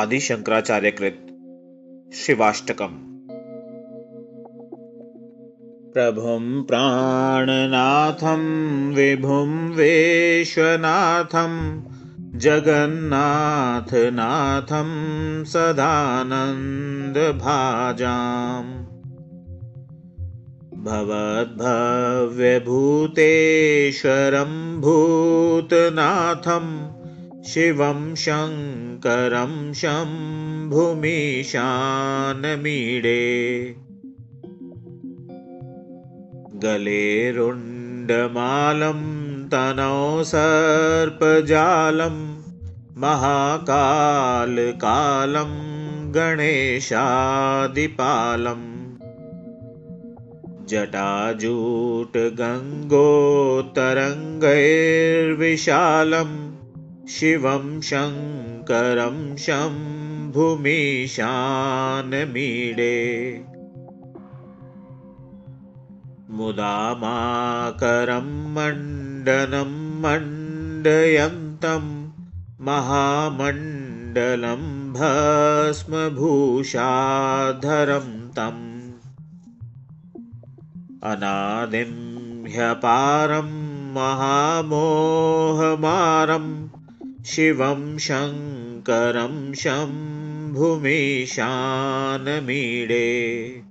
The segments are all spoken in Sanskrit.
आदिशङ्कराचार्यकृत् शिवाष्टकम्। प्रभुं प्राणनाथं विभुं विश्वनाथं जगन्नाथनाथं सदानन्दभाजाम्। भवद्भव्यभूतेश्वरं भूतनाथं शिवं शङ्करं शम्भुमीशानमीडे। गलेरुण्डमालं तनौ सर्पजालं महाकालकालं गणेशादिपालम् जटाजूटगङ्गोत्तरङ्गैर्विशालं शिवं शङ्करं शम्भुमीशानमीडे। मुदामाकरं मण्डनं मण्डयन्तं महामण्डलं भस्मभूषाधरं तम् अनादिं ह्यपारं महामोहमारं शिवं शङ्करं शम्भुमीशानमीडे।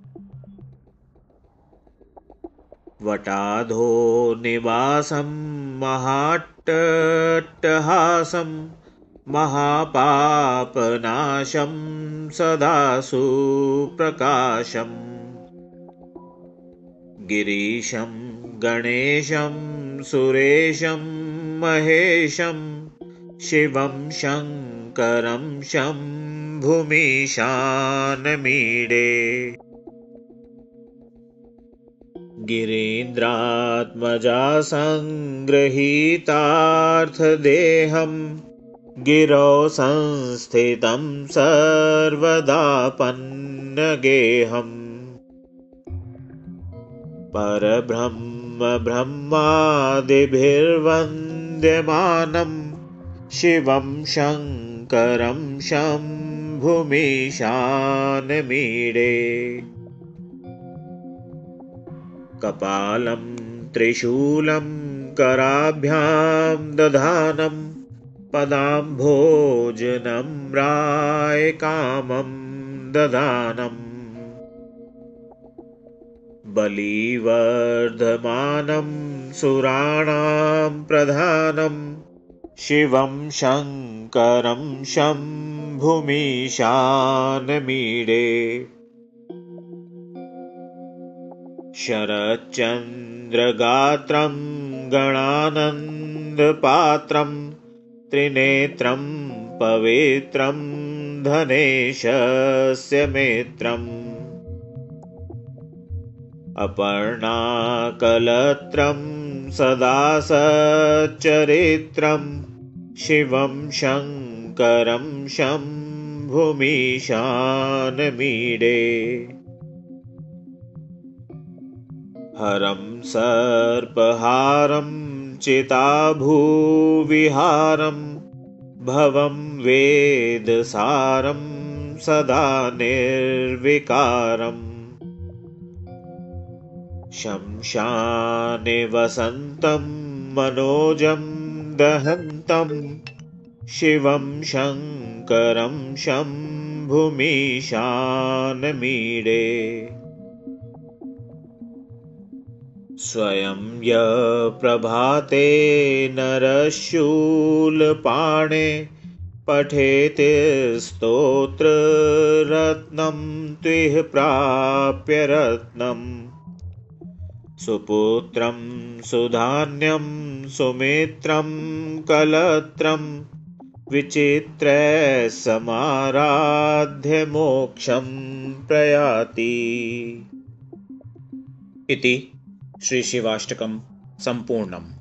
वटाधो निवासं महाट्टहासं महापापनाशं सदा सुप्रकाशम् गिरीशं गणेशं सुरेशं महेशं शिवं शङ्करं शम्भुमीशानमीडे। गिरीन्द्रात्मजासङ्गृहीतार्थदेहं गिरौ संस्थितं सर्वदापन्नगेहम्। परब्रह्मब्रह्मादिभिर्वन्द्यमानं शिवं शङ्करं शम्भुमीशानमीडे। कपालं त्रिशूलं कराभ्यां दधानं पदाम्भोजनं रायकामं ददानम् बलिवर्धमानं सुराणां प्रधानं शिवं शङ्करं शम्भुमीशानमीडे। शरच्चन्द्रगात्रं गणानन्दपात्रं त्रिनेत्रं पवित्रं धनेशस्य मेत्रम्। अपर्णाकलत्रं सदा सच्चरित्रं शिवं शङ्करं शम्भुमीशानमीडे। हरं सर्पहारं चिताभूविहारं भवं वेदसारं सदा निर्विकारम् शंशाने वसन्तं मनोजं दहन्तं शिवं शङ्करं शम्भुमीशानमीडे। स्वयं यप्रभाते नरशूलपाणे पठेत् स्तोत्ररत्नं त्विह प्राप्य रत्नम् सुपुत्रं सुधान्यं सुमित्रं कलत्रं विचित्रे मोक्षं प्रयाति। इति श्रीशिवाष्टकं सम्पूर्णम्